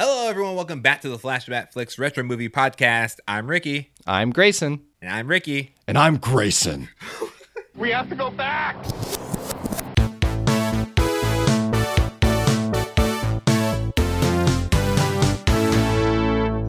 Hello, everyone. Welcome back to the Flashback Flicks Retro Movie Podcast. I'm Ricky. I'm Grayson. And I'm Ricky. And I'm Grayson. we have to go back.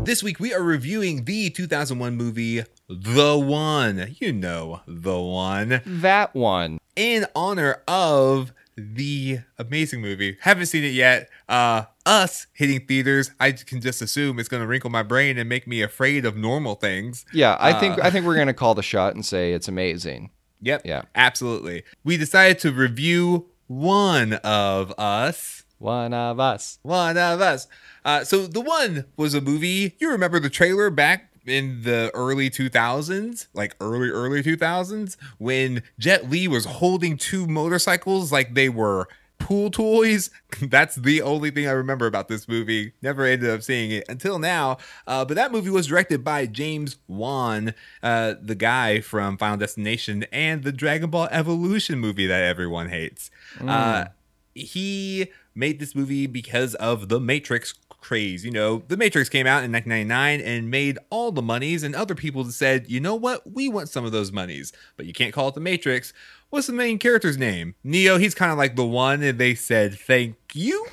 This week we are reviewing the 2001 movie The One. You know, The One. That one. In honor of the amazing movie. Haven't seen it yet. Uh us hitting theaters, I can just assume it's going to wrinkle my brain and make me afraid of normal things. Yeah, I uh, think I think we're going to call the shot and say it's amazing. Yep. Yeah. Absolutely. We decided to review one of us. One of us. One of us. Uh, so the one was a movie. You remember the trailer back in the early 2000s, like early early 2000s, when Jet Li was holding two motorcycles like they were pool toys. That's the only thing I remember about this movie. Never ended up seeing it until now. Uh, but that movie was directed by James Wong, uh, the guy from Final Destination and the Dragon Ball Evolution movie that everyone hates. Mm. Uh, he made this movie because of the Matrix craze. You know, The Matrix came out in 1999 and made all the monies, and other people said, you know what, we want some of those monies, but you can't call it The Matrix. What's the main character's name? Neo, he's kind of like the one, and they said, thank you.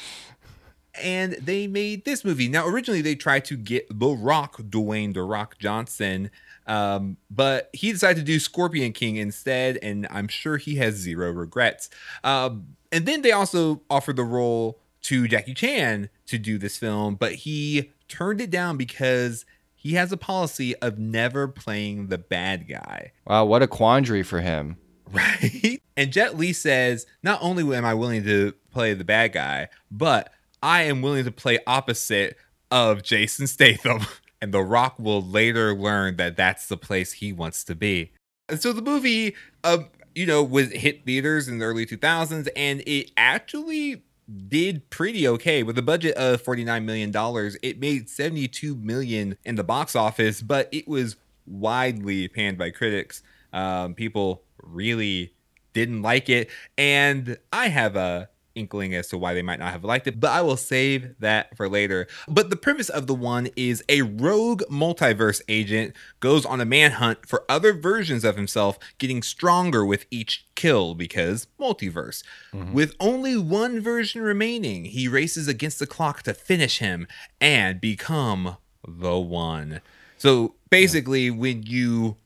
and they made this movie. Now, originally, they tried to get The Rock, Dwayne The Rock Johnson. Um, but he decided to do Scorpion King instead, and I'm sure he has zero regrets. Um, and then they also offered the role to Jackie Chan to do this film, but he turned it down because he has a policy of never playing the bad guy. Wow, what a quandary for him. Right? And Jet Li says, not only am I willing to play the bad guy, but I am willing to play opposite of Jason Statham. And The Rock will later learn that that's the place he wants to be. And so the movie, uh, you know, was hit theaters in the early 2000s, and it actually did pretty okay. With a budget of 49 million dollars it made 72 million in the box office but it was widely panned by critics. Um, people really didn't like it. And i have a inkling as to why they might not have liked it, but I will save that for later. But the premise of the one is a rogue multiverse agent goes on a manhunt for other versions of himself, getting stronger with each kill because multiverse. Mm-hmm. With only one version remaining, he races against the clock to finish him and become the one. So basically, yeah. when you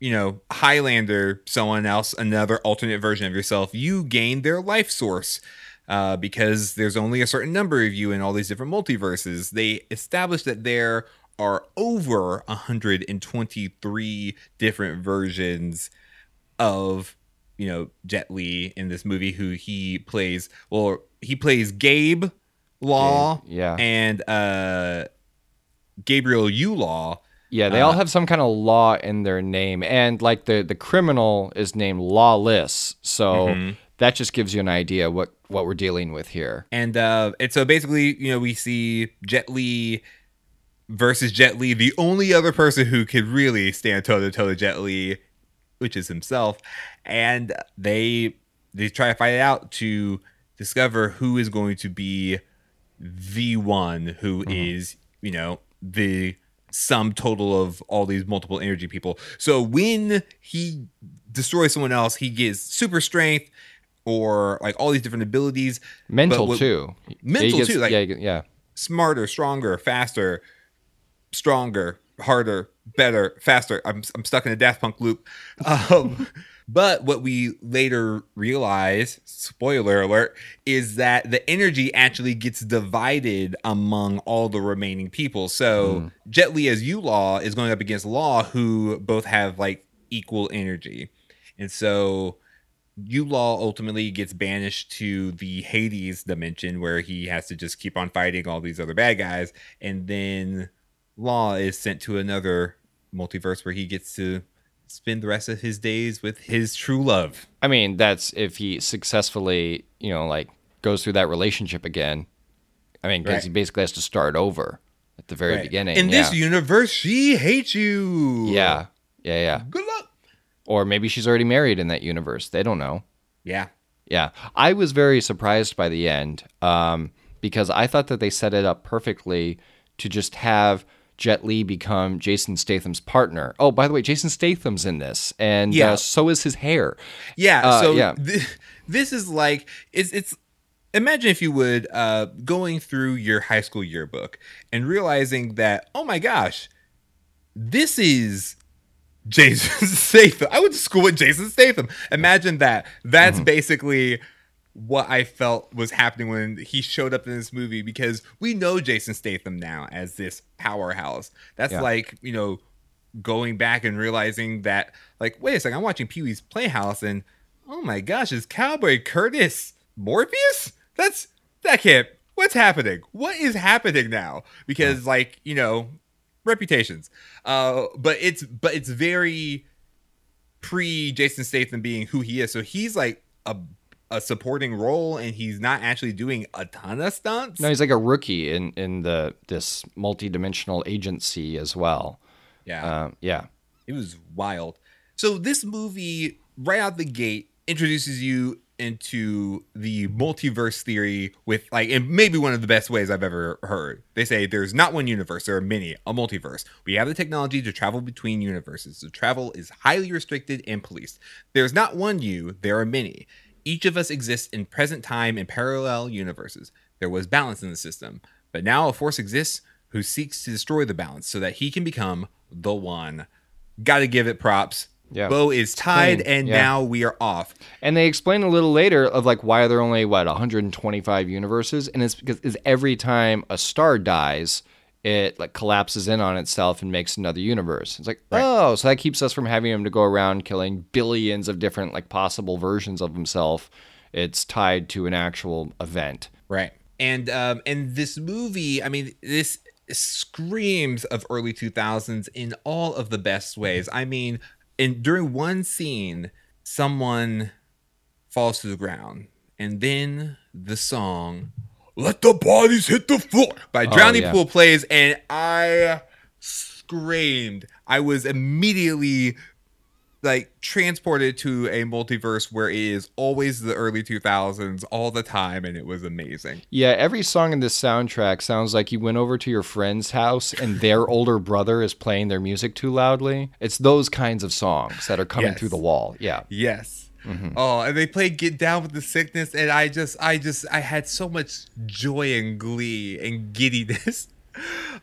you know, Highlander someone else, another alternate version of yourself, you gain their life source uh, because there's only a certain number of you in all these different multiverses. They established that there are over 123 different versions of you know Jet Li in this movie who he plays well he plays Gabe Law yeah, and uh Gabriel Law. yeah, they uh, all have some kind of law in their name, and like the the criminal is named Lawless, so mm-hmm that just gives you an idea what what we're dealing with here. And uh, and so basically, you know, we see Jet Li versus Jet Li, the only other person who could really stand toe to toe to Jet Li, which is himself, and they they try to fight it out to discover who is going to be the one who mm-hmm. is, you know, the sum total of all these multiple energy people. So when he destroys someone else, he gets super strength or like all these different abilities. Mental what, too. Mental gets, too. Like yeah, yeah. Smarter, stronger, faster, stronger, harder, better, faster. I'm I'm stuck in a Daft Punk loop. Um, but what we later realize, spoiler alert, is that the energy actually gets divided among all the remaining people. So mm. Jet Li as Yulaw is going up against Law, who both have like equal energy. And so Yulaw ultimately gets banished to the Hades dimension where he has to just keep on fighting all these other bad guys. And then Law is sent to another multiverse where he gets to spend the rest of his days with his true love. I mean, that's if he successfully, you know, like goes through that relationship again. I mean, because right. he basically has to start over at the very right. beginning. In yeah. this universe, she hates you. Yeah. Yeah, yeah. Good luck. Or maybe she's already married in that universe. They don't know. Yeah. Yeah. I was very surprised by the end. Um, because I thought that they set it up perfectly to just have Jet Li become Jason Statham's partner. Oh, by the way, Jason Statham's in this, and Yeah. uh, so is his hair. Yeah. Uh, so yeah. thi- this is like it's it's imagine if you would uh going through your high school yearbook and realizing that oh my gosh, this is Jason Statham. I went to school with Jason Statham. Imagine that. That's Mm-hmm. basically what I felt was happening when he showed up in this movie because we know Jason Statham now as this powerhouse. That's Yeah. like, you know, going back and realizing that, like, wait a second, I'm watching Pee Wee's Playhouse and oh my gosh, is Cowboy Curtis Morpheus? That's that can't. What's happening? What is happening now? Because, like, you know, reputations. Uh, but it's but it's very pre Jason Statham being who he is. So he's like a a supporting role, and he's not actually doing a ton of stunts. No, he's like a rookie in in the this multi-dimensional agency as well. yeah. Um, yeah. It was wild. So this movie, right out the gate, introduces you into the multiverse theory with like and maybe one of the best ways I've ever heard. They say there's not one universe, there are many, a multiverse. We have the technology to travel between universes. The travel is highly restricted and policed. There's not one you, there are many. Each of us exists in present time in parallel universes. There was balance in the system, but now a force exists who seeks to destroy the balance so that he can become the one. Gotta give it props. Yeah. Bo is tied, Clean, and yeah. now we are off. And they explain a little later of like why there are only what 125 universes, and it's because is every time a star dies, it like collapses in on itself and makes another universe. It's like oh, so that keeps us from having him to go around killing billions of different like possible versions of himself. It's tied to an actual event. Right. And um and this movie, I mean, this screams of early 2000s in all of the best ways. I mean, in during one scene, someone falls to the ground, and then the song "Let the Bodies Hit the Floor" by oh, Drowning yeah. Pool plays, and I screamed. I was immediately like transported to a multiverse where it is always the early 2000s all the time and it was amazing Yeah, every song in this soundtrack sounds like you went over to your friend's house and their older brother is playing their music too loudly. It's those kinds of songs that are coming Yes. through the wall. Yeah. yes mm-hmm. oh and they played get down with the sickness and i just i just i had so much joy and glee and giddiness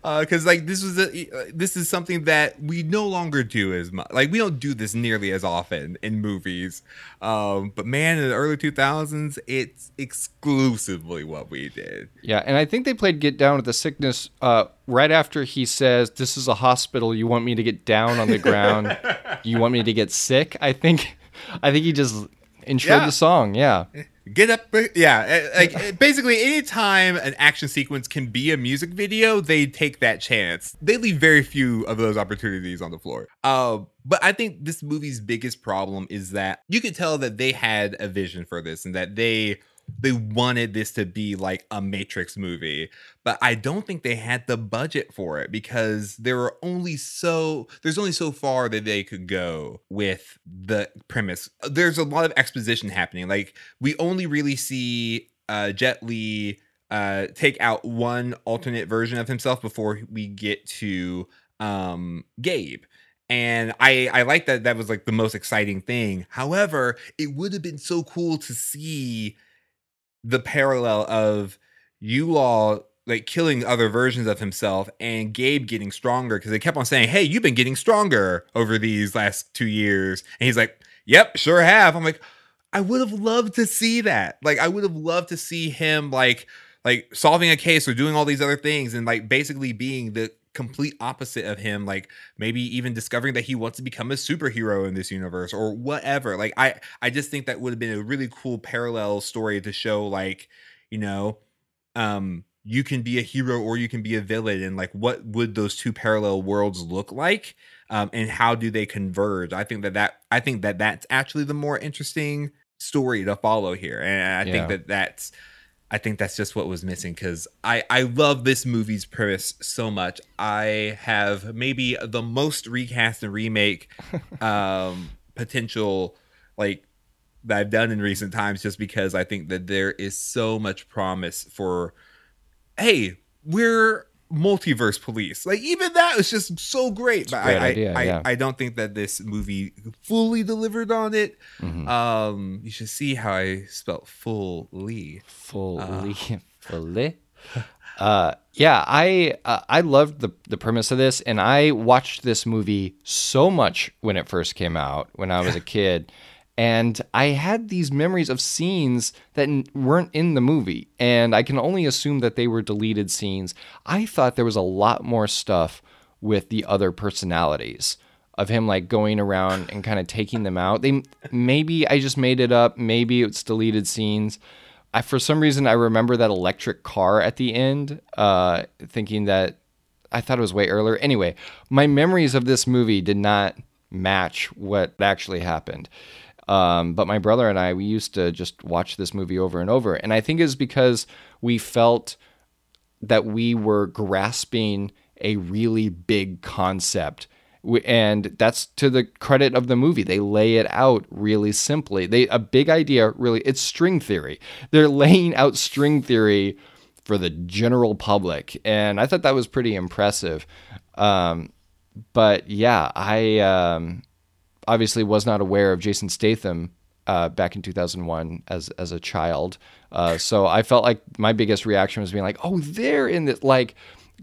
because like this was a uh, this is something that we no longer do as much like we don't do this nearly as often in movies um but man in the early 2000s it's exclusively what we did Yeah, and I think they played "Get Down with the Sickness" uh, right after he says, "This is a hospital. You want me to get down on the ground? you want me to get sick?" I think, I think he just introed Yeah. the song. Yeah, Get up, yeah. eh, Like eh, basically, anytime an action sequence can be a music video, they take that chance. They leave very few of those opportunities on the floor. Uh, but I think this movie's biggest problem is that you could tell that they had a vision for this and that they they wanted this to be like a Matrix movie, but I don't think they had the budget for it because there were only so there's only so far that they could go with the premise. There's a lot of exposition happening. Like we only really see uh, Jet Li uh, take out one alternate version of himself before we get to um, Gabe. And I I like that that was like the most exciting thing. However, it would have been so cool to see the parallel of Yulaw like killing other versions of himself and Gabe getting stronger because they kept on saying, "Hey, you've been getting stronger over these last 2 years." And he's like, "Yep, sure have." I'm like, I would have loved to see that. Like I would have loved to see him like like solving a case or doing all these other things and like basically being the complete opposite of him like maybe even discovering that he wants to become a superhero in this universe or whatever like i i just think that would have been a really cool parallel story to show like you know um you can be a hero or you can be a villain and like what would those two parallel worlds look like um and how do they converge i think that that i think that that's actually the more interesting story to follow here and i Yeah. think that that's I think that's just what was missing because I I love this movie's premise so much. I have maybe the most recast and remake um, potential like that I've done in recent times, just because I think that there is so much promise for hey, we're multiverse police. Like even that was just so great. But great I, idea, I, yeah. I, I don't think that this movie fully delivered on it. Mm-hmm. Um, you should see how I spelt fully. fully fully uh yeah i uh, i loved the the premise of this and i watched this movie so much when it first came out when i was a kid and i had these memories of scenes that weren't in the movie and i can only assume that they were deleted scenes i thought there was a lot more stuff with the other personalities of him like going around and kind of taking them out. They maybe I just made it up, maybe it's deleted scenes. I for some reason I remember that electric car at the end, uh, thinking that I thought it was way earlier. Anyway, my memories of this movie did not match what actually happened. Um, but my brother and I, we used to just watch this movie over and over, and I think it's because we felt that we were grasping a really big concept. And that's to the credit of the movie. They lay it out really simply. They a big idea really it's string theory. They're laying out string theory for the general public. And I thought that was pretty impressive. Um, but yeah, I um, obviously was not aware of Jason Statham uh, back in 2001 as as a child. Uh, so I felt like my biggest reaction was being like, "Oh, they're in this like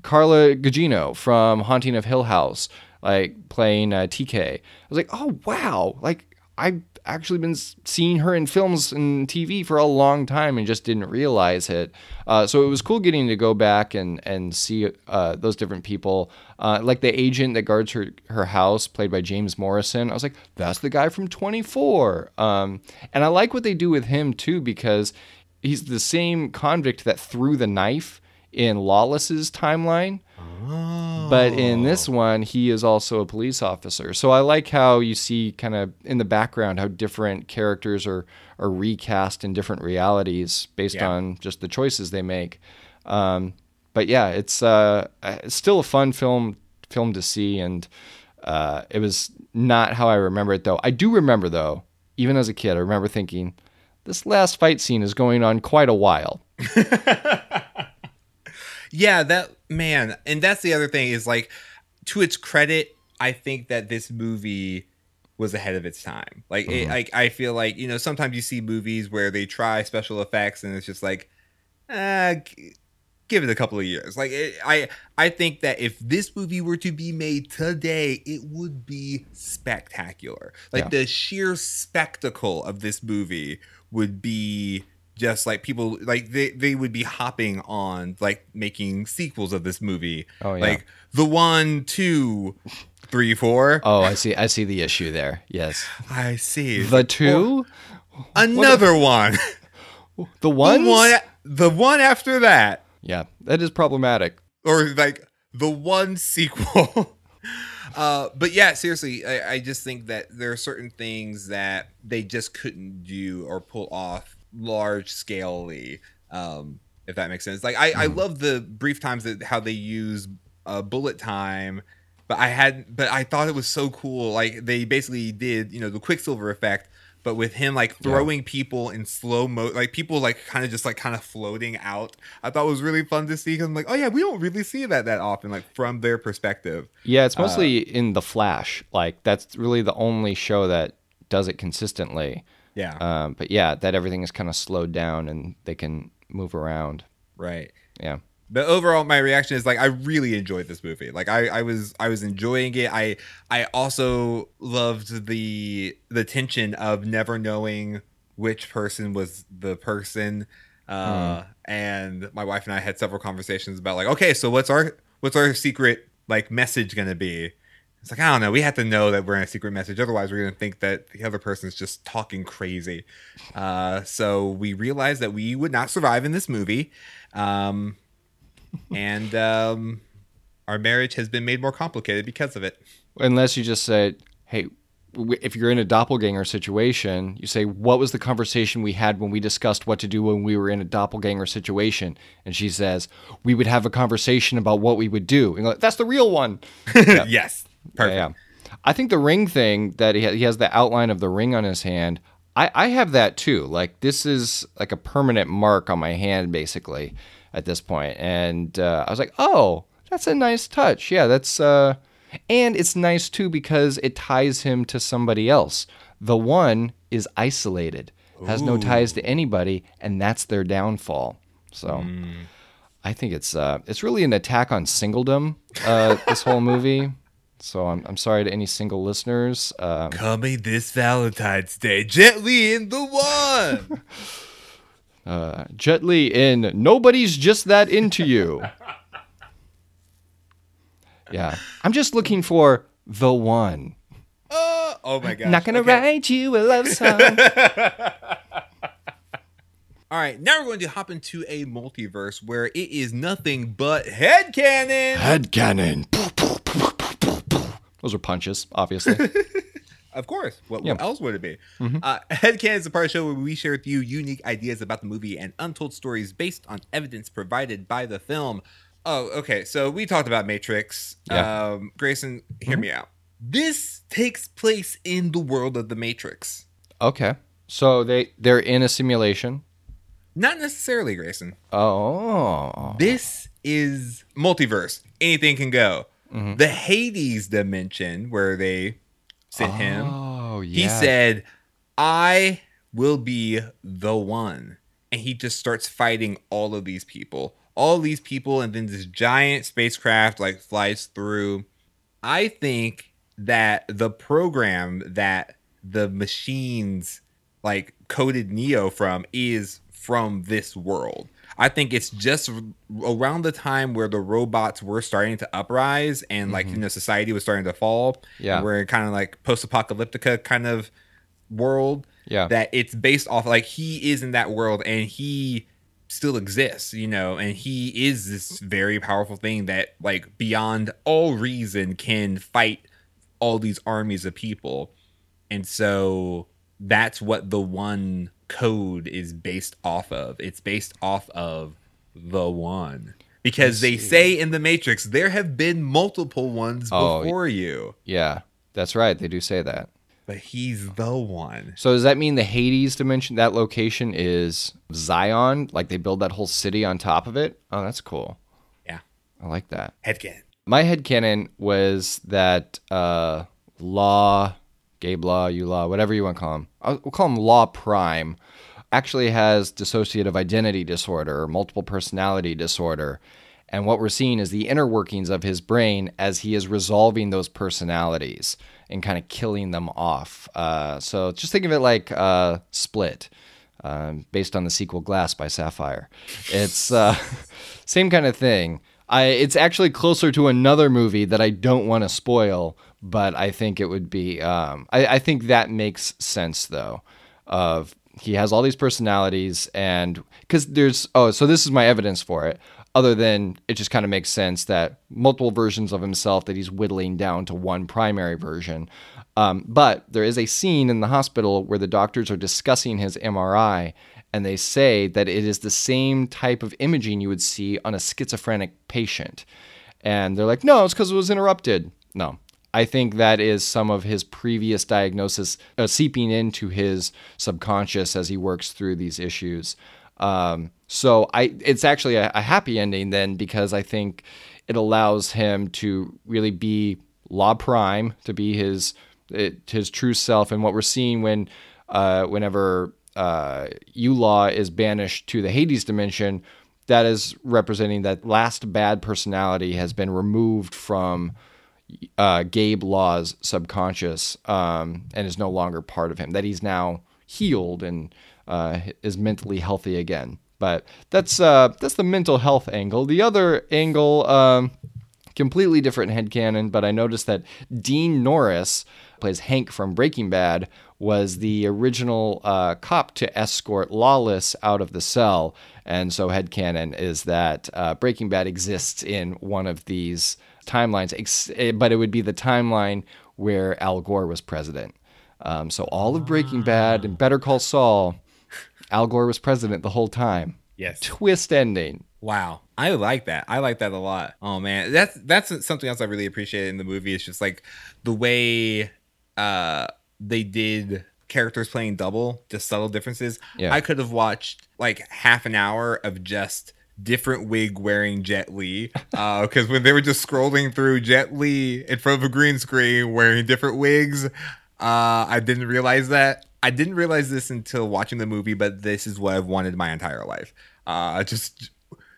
Carla Gugino from Haunting of Hill House, like playing uh, TK." I was like, "Oh, wow!" Like I've actually been seeing her in films and TV for a long time and just didn't realize it. Uh, so it was cool getting to go back and and see uh, those different people, uh, like the agent that guards her her house, played by James Morrison. I was like, that's the guy from 24. Um, and I like what they do with him too because he's the same convict that threw the knife in Lawless's timeline. But in this one, he is also a police officer. So I like how you see kind of in the background how different characters are are recast in different realities based Yeah. on just the choices they make. Um, but yeah, it's uh, it's still a fun film film to see, and uh, it was not how I remember it though. I do remember though, even as a kid, I remember thinking this last fight scene is going on quite a while. Yeah, that man, and that's the other thing is like to its credit, I think that this movie was ahead of its time. Like, it, like I feel like you know sometimes you see movies where they try special effects and it's just like, uh, g- give it a couple of years. Like, it, I I think that if this movie were to be made today, it would be spectacular. Like Yeah. the sheer spectacle of this movie would be just like people like they, they would be hopping on like making sequels of this movie Oh, yeah. like the one two three four Oh, I see. I see the issue there. Yes, i see the two, another one the the one the one after that Yeah, that is problematic. or like the one sequel uh but yeah seriously I, I just think that there are certain things that they just couldn't do or pull off large scalely um if that makes sense. Like i i love the brief times that how they use uh bullet time but i had but i thought it was so cool. Like they basically did you know the quicksilver effect but with him like throwing people in slow mo like people like kind of just like kind of floating out i thought was really fun to see because i'm like oh yeah we don't really see that that often like from their perspective. Yeah, it's mostly in the Flash. Like that's really the only show that does it consistently. Yeah. Um, but yeah, that everything is kind of slowed down and they can move around. right. Yeah. but overall my reaction is like i really enjoyed this movie. Like i i was i was enjoying it. I i also loved the the tension of never knowing which person was the person. Uh and my wife and i had several conversations about like okay so what's our what's our secret like message gonna be it's like i don't know we have to know that we're in a secret message otherwise we're gonna think that the other person's just talking crazy uh so we realized that we would not survive in this movie um and um, our marriage has been made more complicated because of it. Unless you just say, hey, if you're in a doppelganger situation, you say, what was the conversation we had when we discussed what to do when we were in a doppelganger situation? And she says, we would have a conversation about what we would do. And like, that's the real one. yes, perfect. Yeah, yeah. I think the ring thing that he, ha- he has the outline of the ring on his hand. I, I have that too. Like this is like a permanent mark on my hand, basically. at this point. and uh, I was like, oh, that's a nice touch. Yeah, that's uh, and it's nice too because it ties him to somebody else. The one is isolated, has no ties to anybody, and that's their downfall. So. I think it's uh, it's really an attack on singledom. Uh, this whole movie. So I'm I'm sorry to any single listeners. Um, Coming this Valentine's Day, Jet Li in the one. uh, Jet Li in Nobody's Just That Into You. Yeah, I'm just looking for the one. oh, oh my gosh. Not gonna Okay. write you a love song. All right, now we're going to hop into a multiverse where it is nothing but headcanon. Head cannon. Those are punches, obviously. Of course. What, Yeah. what else would it be? Uh, Headcanon is a part of the show where we share with you unique ideas about the movie and untold stories based on evidence provided by the film. Oh, okay. So we talked about Matrix. Yeah. Um, Grayson, hear me out. This takes place in the world of the Matrix. Okay, so they they're in a simulation. Not necessarily, Grayson. Oh, This is multiverse. Anything can go. Mm-hmm. The Hades dimension, where they sent him, Oh, yeah. he said, I will be the one. And he just starts fighting all of these people. All these people, and then this giant spacecraft like flies through. I think that the program that the machines like coded Neo from is from this world. I think it's just around the time where the robots were starting to uprise and like you mm-hmm. know society was starting to fall. Yeah. we're kind of like post-apocalyptica kind of world. Yeah. that it's based off like he is in that world and he still exists, you know, and he is this very powerful thing that like beyond all reason can fight all these armies of people. And so that's what the one code is based off of. It's based off of the one. Because they say in the Matrix there have been multiple ones Oh, before you, Yeah, that's right. They do say that. but he's the one. So does that mean the Hades dimension, that location is Zion? Like they build that whole city on top of it? Oh, that's cool. Yeah. I like that. Headcan. My headcanon was that uh, Law, Gabe Law, Yulaw, whatever you want to call him, I'll, we'll call him Law Prime, actually has dissociative identity disorder or multiple personality disorder. And what we're seeing is the inner workings of his brain as he is resolving those personalities and kind of killing them off. Uh, so just think of it like uh, Split, um, based on the sequel Glass by Sapphire. It's uh, same kind of thing. I, it's actually closer to another movie that I don't want to spoil, but I think it would be. Um, I, I think that makes sense though. Of he has all these personalities, and because there's oh, so this is my evidence for it. Other than it just kind of makes sense that multiple versions of himself that he's whittling down to one primary version. Um, but there is a scene in the hospital where the doctors are discussing his MRI, and they say that it is the same type of imaging you would see on a schizophrenic patient. And they're like, no, it's because it was interrupted. No. I think that is some of his previous diagnosis uh, seeping into his subconscious as he works through these issues. Um, so I, it's actually a, a happy ending then because I think it allows him to really be Law Prime, to be his it, his true self, and what we're seeing when uh, whenever uh, Law is banished to the Hades dimension, that is representing that last bad personality has been removed from uh, Gabe Law's subconscious um, and is no longer part of him. That he's now healed and uh, is mentally healthy again. But that's uh, that's the mental health angle. The other angle, um, completely different headcanon, but I noticed that Dean Norris plays Hank from Breaking Bad was the original uh, cop to escort Lawless out of the cell. And so headcanon is that uh, Breaking Bad exists in one of these timelines, ex- eh, but it would be the timeline where Al Gore was president. Um, so all of Breaking Bad and Better Call Saul, Al Gore was president the whole time. Yes. Twist ending. Wow. I like that. I like that a lot. Oh man. That's that's something else I really appreciate in the movie. It's just like the way uh they did characters playing double, just subtle differences. Yeah. I could have watched like half an hour of just different wig wearing Jet Li. Because when they were just scrolling through Jet Li in front of a green screen wearing different wigs, uh, I didn't realize that. I didn't realize this until watching the movie, but this is what I've wanted my entire life. Uh, just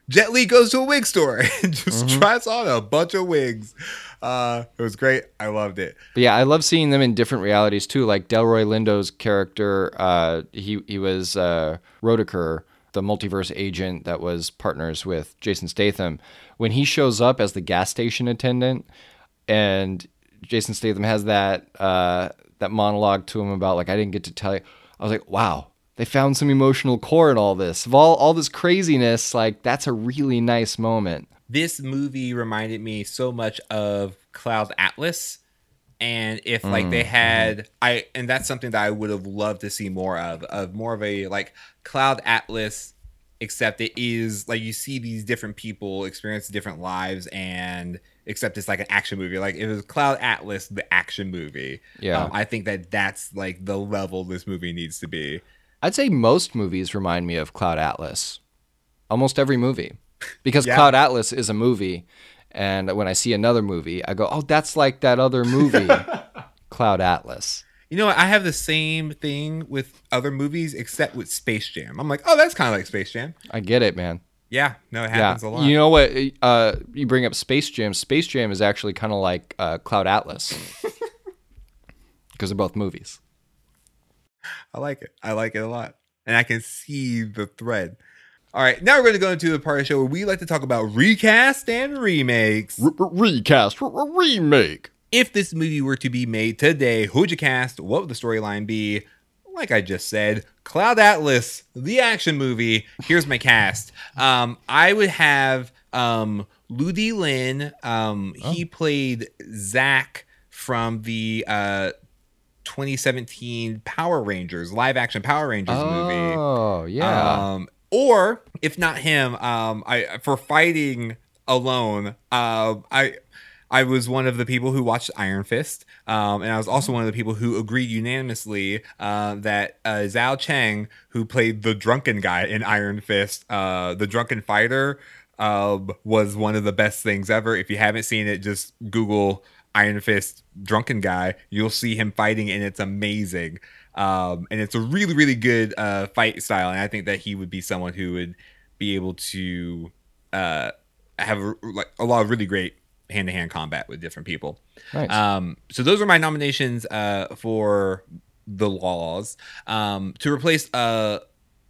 Jet Li goes to a wig store and just tries on a bunch of wigs. Uh, it was great. I loved it. But yeah, I love seeing them in different realities too. Like Delroy Lindo's character, uh, he he was uh, Roedecker, the multiverse agent that was partners with Jason Statham. When he shows up as the gas station attendant, and Jason Statham has that uh, that monologue to him about like I didn't get to tell you. I was like, wow, they found some emotional core in all this. Of all all this craziness, like that's a really nice moment. this movie reminded me so much of Cloud Atlas. And if like they had I and that's something that I would have loved to see more of, of more of a like Cloud Atlas, except it is like you see these different people experience different lives and except it's like an action movie. Like it was Cloud Atlas, the action movie. Yeah. Um, I think that that's like the level this movie needs to be. I'd say most movies remind me of Cloud Atlas. Almost every movie. Because Yeah. Cloud Atlas is a movie. And when I see another movie, I go, oh, that's like that other movie, Cloud Atlas. You know. I have the same thing with other movies except with Space Jam. I'm like, oh, that's kind of like Space Jam. I get it, man. Yeah, no, it Yeah. happens a lot. You know what? Uh, you bring up Space Jam. Space Jam is actually kind of like uh, Cloud Atlas. Because they're both movies. I like it. I like it a lot. And I can see the thread. All right, now we're going to go into the part of the show where we like to talk about recast and remakes. recast, remake. if this movie were to be made today, who would you cast? What would the storyline be? Like I just said, Cloud Atlas, the action movie. Here's my cast. Um, I would have um, Ludi Lin. Um, He played Zach from the uh, 2017 Power Rangers live action Power Rangers movie. Oh, yeah. Um, or if not him, um, I for fighting alone, uh, I I was one of the people who watched Iron Fist, um, and I was also one of the people who agreed unanimously uh, that uh, Zhou Cheng, who played the drunken guy in Iron Fist, uh, the drunken fighter, um, was one of the best things ever. If you haven't seen it, just Google Iron Fist drunken guy. You'll see him fighting, and it's amazing. Um, and it's a really, really good uh, fight style. And I think that he would be someone who would be able to uh, have a, like a lot of really great hand to hand combat with different people. Nice. Um, so those are my nominations uh, for the laws um, to replace uh,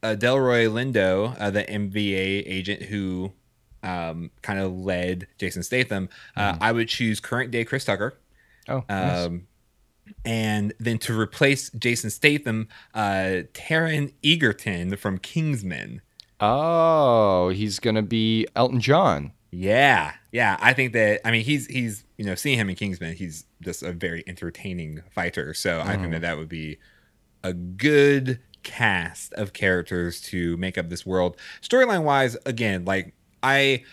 uh, Delroy Lindo, uh, the MVA agent who um, kind of led Jason Statham. Uh, I would choose current day Chris Tucker. oh, nice. And then to replace Jason Statham, uh, Taron Egerton from Kingsman. oh, he's going to be Elton John. Yeah, yeah. I think that I mean he's he's you know seeing him in Kingsman, he's just a very entertaining fighter. So I think that that would be a good cast of characters to make up this world. Storyline wise, again, like I,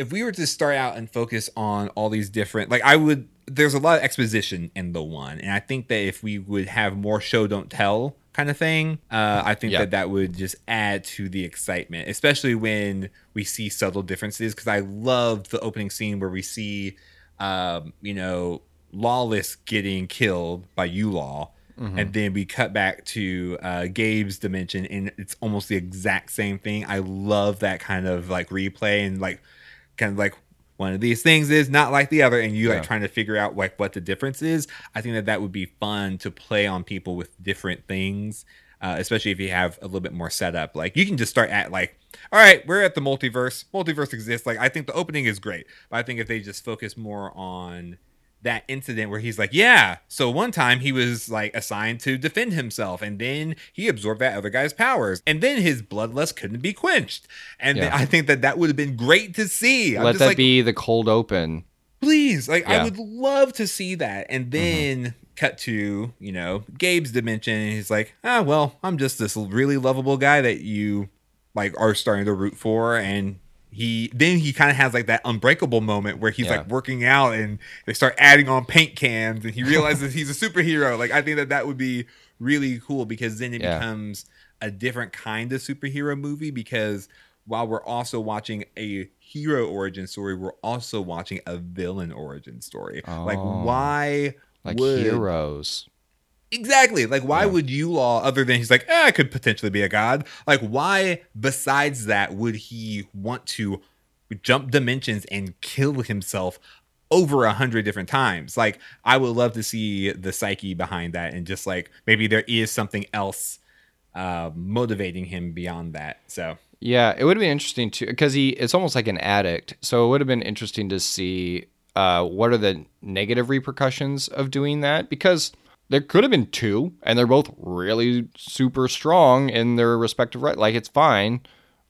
if we were to start out and focus on all these different, like I would. There's a lot of exposition in the one, and I think that if we would have more show don't tell kind of thing, uh, I think Yeah. that that would just add to the excitement, especially when we see subtle differences. Because I love the opening scene where we see, um, you know, Lawless getting killed by Yulaw, and then we cut back to uh, Gabe's dimension, and it's almost the exact same thing. I love that kind of like replay and like kind of like one of these things is not like the other and you Yeah. like trying to figure out like what the difference is i think that that would be fun to play on people with different things uh, especially if you have a little bit more setup. Like you can just start at like all right we're at the multiverse. Multiverse exists. Like i think the opening is great but i think if they just focus more on that incident where he's like, yeah. So one time he was like assigned to defend himself, and then he absorbed that other guy's powers, and then his bloodlust couldn't be quenched. And Yeah. I think that that would have been great to see. I'm Let just that like, be the cold open. please, like I would love to see that. And then cut to you know Gabe's dimension, and he's like, ah, well, I'm just this really lovable guy that you like are starting to root for, and he then he kind of has like that unbreakable moment where he's Yeah. like working out and they start adding on paint cans and he realizes he's a superhero like i think that that would be really cool because then it Yeah. becomes a different kind of superhero movie because while we're also watching a hero origin story, we're also watching a villain origin story. Like, Oh. why Like would heroes. Exactly. Like, why would Yulaw, other than he's like, eh, I could potentially be a god? Like, why, besides that, would he want to jump dimensions and kill himself over a hundred different times? Like, I would love to see the psyche behind that and just like maybe there is something else uh, motivating him beyond that. So, Yeah, it would have been interesting to because he it's almost like an addict. So it would have been interesting to see uh, what are the negative repercussions of doing that because there could have been two, and they're both really super strong in their respective right. Like it's fine,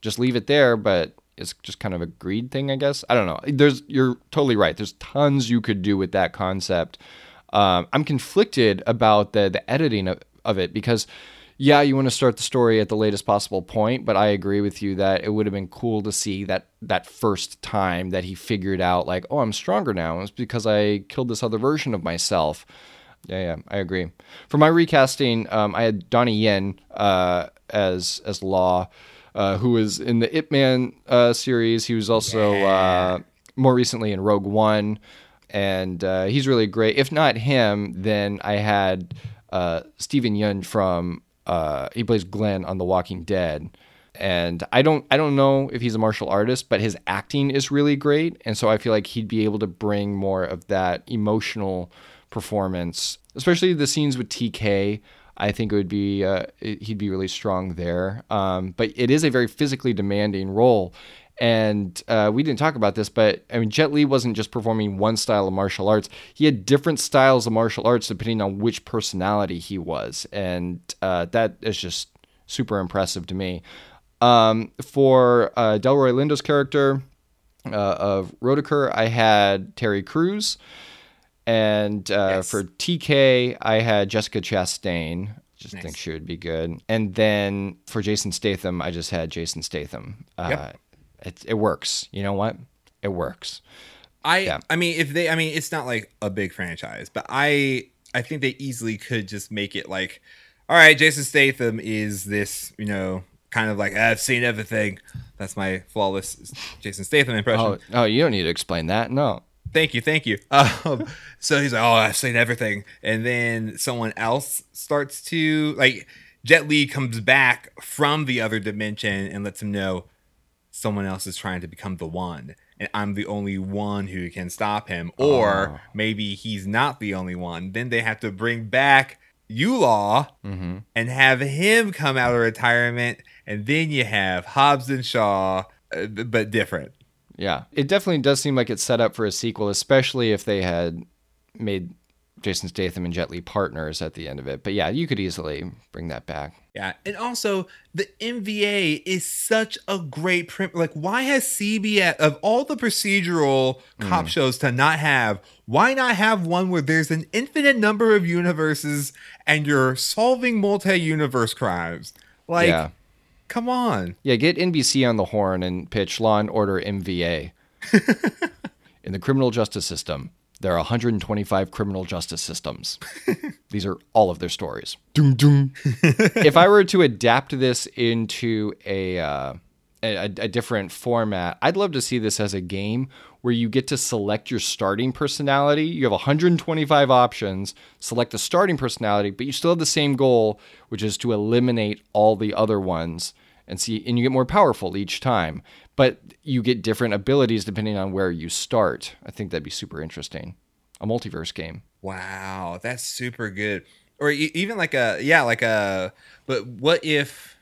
just leave it there. But it's just kind of a greed thing, I guess. I don't know. There's you're totally right. There's tons you could do with that concept. Um, I'm conflicted about the the editing of, of it because yeah, you want to start the story at the latest possible point, but I agree with you that it would have been cool to see that that first time that he figured out like, oh, I'm stronger now. It's because I killed this other version of myself. Yeah, yeah, I agree. For my recasting, um, I had Donnie Yen uh, as as Law, uh, who was in the Ip Man uh, series. He was also uh, more recently in Rogue One, and uh, he's really great. If not him, then I had uh, Steven Yeun from uh, he plays Glenn on The Walking Dead, and I don't I don't know if he's a martial artist, but his acting is really great, and so I feel like he'd be able to bring more of that emotional performance, especially the scenes with TK. I think it would be uh, it- he'd be really strong there. Um, but it is a very physically demanding role, and uh, we didn't talk about this, but I mean, Jet Li wasn't just performing one style of martial arts; he had different styles of martial arts depending on which personality he was, and uh, that is just super impressive to me. Um, for uh, Delroy Lindo's character uh, of Roedecker, I had Terry Crews. And uh, Yes. for TK, I had Jessica Chastain. Just Nice. think she would be good. And then for Jason Statham, I just had Jason Statham. Uh, Yep. it, it works. You know what? It works. I Yeah. I mean if they I mean it's not like a big franchise, but I I think they easily could just make it like all right, Jason Statham is this, you know, kind of like I've seen everything. That's my flawless Jason Statham impression. Oh, oh, you don't need to explain that. No. Thank you, thank you. Um, so he's like, "Oh, I've seen everything," and then someone else starts to like. Jet Li comes back from the other dimension and lets him know someone else is trying to become the one, and I'm the only one who can stop him. Or Oh. maybe he's not the only one. Then they have to bring back Yulaw Mm-hmm. and have him come out of retirement, and then you have Hobbs and Shaw, uh, but different. Yeah. It definitely does seem like it's set up for a sequel, especially if they had made Jason Statham and Jet Li partners at the end of it. But yeah, you could easily bring that back. Yeah, and also the MVA is such a great print. Like, why has CBS of all the procedural cop hmm. shows to not have? Why not have one where there's an infinite number of universes and you're solving multi-universe crimes? Like, yeah. Come on. Yeah, get NBC on the horn and pitch Law and Order MVA. In the criminal justice system, there are 125 criminal justice systems. These are all of their stories. Doom doom. if I were to adapt this into a, uh, a a different format, I'd love to see this as a game where you get to select your starting personality. You have 125 options, select the starting personality, but you still have the same goal, which is to eliminate all the other ones and see and you get more powerful each time but you get different abilities depending on where you start i think that'd be super interesting a multiverse game Wow, that's super good. Or even like a yeah, like a. But what if?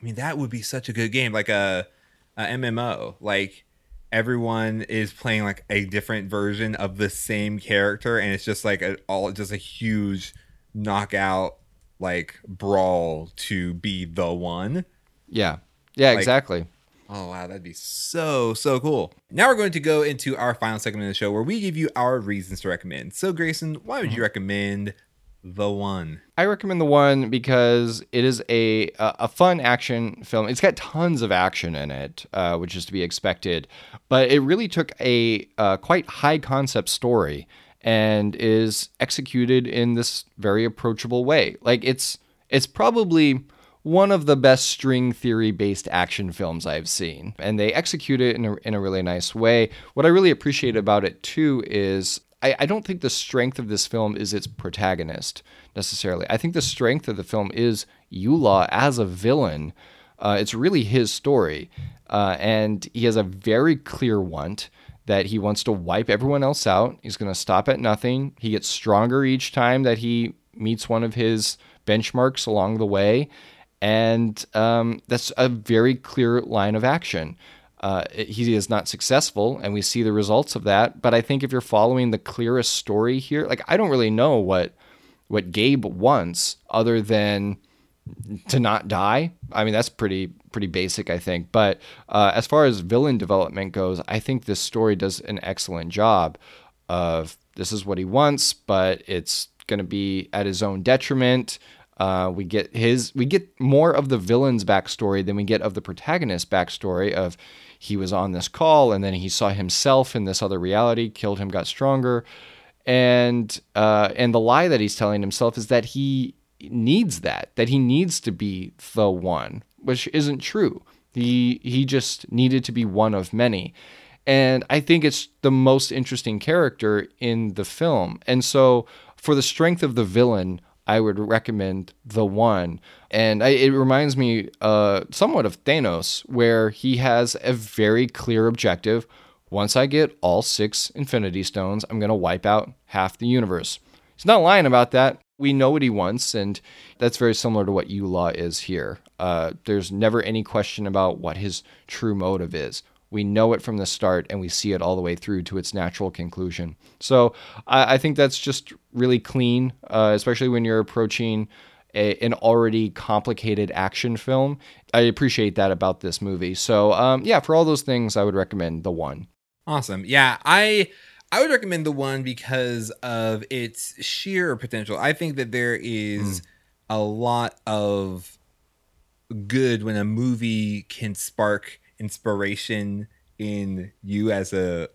I mean, that would be such a good game, like a, a MMO. Like everyone is playing like a different version of the same character, and it's just like a, all just a huge knockout like brawl to be the one. Yeah yeah Like- exactly Oh wow, that'd be so so cool. Now we're going to go into our final segment of the show where we give you our reasons to recommend. So Grayson, why would you recommend the one? i recommend the one because it is a a a fun action film it's got tons of action in it uh, which is to be expected but it really took a uh, quite high concept story and is executed in this very approachable way like it's it's probably one of the best string theory based action films I've seen. And they execute it in a, in a really nice way. What I really appreciate about it too is I, I don't think the strength of this film is its protagonist necessarily. I think the strength of the film is Yulaw as a villain. Uh, it's really his story. Uh, and he has a very clear want that he wants to wipe everyone else out. He's going to stop at nothing. He gets stronger each time that he meets one of his benchmarks along the way. And um, that's a very clear line of action. Uh, he is not successful, and we see the results of that. But I think if you're following the clearest story here, like I don't really know what what Gabe wants other than to not die. I mean, that's pretty pretty basic, I think. But uh, as far as villain development goes, I think this story does an excellent job of this is what he wants, but it's going to be at his own detriment. Uh, we get his we get more of the villain's backstory than we get of the protagonist's backstory of he was on this call and then he saw himself in this other reality, killed him, got stronger, and uh, and the lie that he's telling himself is that he needs that, that he needs to be the one, which isn't true. He he just needed to be one of many. And I think it's the most interesting character in the film. And so for the strength of the villain, I would recommend The One. And I, it reminds me uh, somewhat of Thanos, where he has a very clear objective. Once I get all six Infinity Stones, I'm going to wipe out half the universe. He's not lying about that. We know what he wants, and that's very similar to what Yulaw is here. Uh, there's never any question about what his true motive is. We know it from the start and we see it all the way through to its natural conclusion. So I, I think that's just really clean, uh, especially when you're approaching a, an already complicated action film. I appreciate that about this movie. So um, yeah, for all those things, I would recommend the one. Awesome. Yeah, I I would recommend the one because of its sheer potential. I think that there is mm. a lot of good when a movie can spark inspiration in you as a,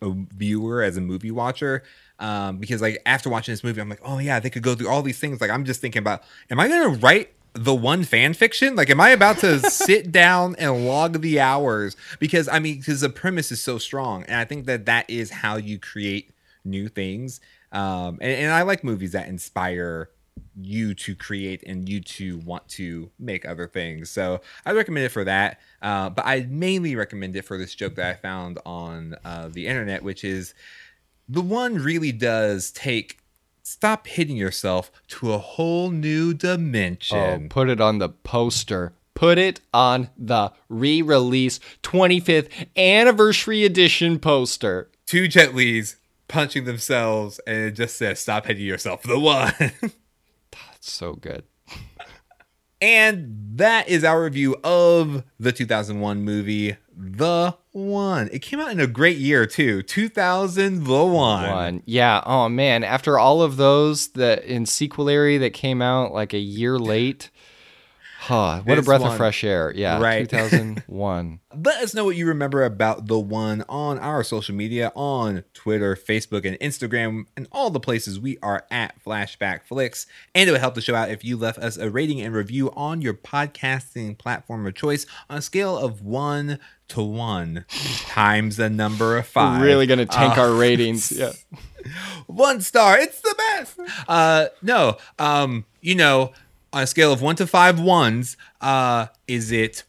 a viewer, as a movie watcher. Um, because like after watching this movie, I'm like, oh yeah, they could go through all these things. Like I'm just thinking about, am I gonna write the one fan fiction? Like, am I about to sit down and log the hours? Because I mean, because the premise is so strong, and I think that that is how you create new things. Um, and, and I like movies that inspire you to create and you to want to make other things. So I recommend it for that. Uh, but I mainly recommend it for this joke that I found on uh, the internet, which is the one really does take stop hitting yourself to a whole new dimension. Oh, put it on the poster. Put it on the re release 25th anniversary edition poster. Two Jet Lis punching themselves, and it just says, Stop hitting yourself. The one. so good. and that is our review of the 2001 movie, The One. It came out in a great year, too. 2001. One. Yeah. Oh, man. After all of those that in sequelary that came out like a year late, Huh, what a breath one. of fresh air. Yeah, right. 2001. Let us know what you remember about the one on our social media on Twitter, Facebook, and Instagram, and all the places we are at Flashback Flicks. And it would help the show out if you left us a rating and review on your podcasting platform of choice on a scale of one to one times the number of five. We're really going to tank uh, our ratings. Yeah. one star. It's the best. Uh, no, um, you know, on a scale of one to five ones, uh, is it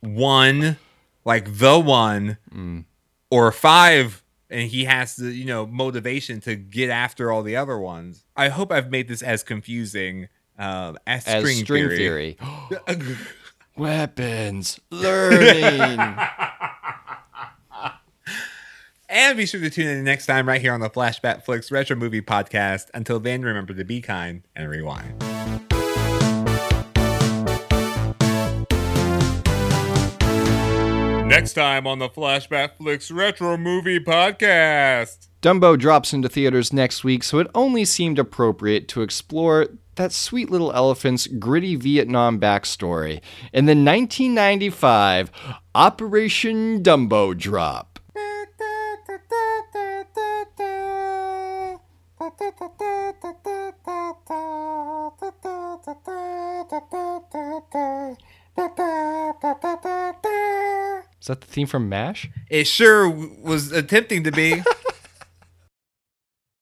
one, like the one, mm. or five? And he has the you know motivation to get after all the other ones. I hope I've made this as confusing um, as, as string, string theory. theory. Weapons learning. And be sure to tune in next time right here on the Flashback Flicks Retro Movie Podcast. Until then, remember to be kind and rewind. Next time on the Flashback Flicks Retro Movie Podcast. Dumbo drops into theaters next week, so it only seemed appropriate to explore that sweet little elephant's gritty Vietnam backstory in the 1995 Operation Dumbo Drop. Is that the theme from MASH? It sure was attempting to be.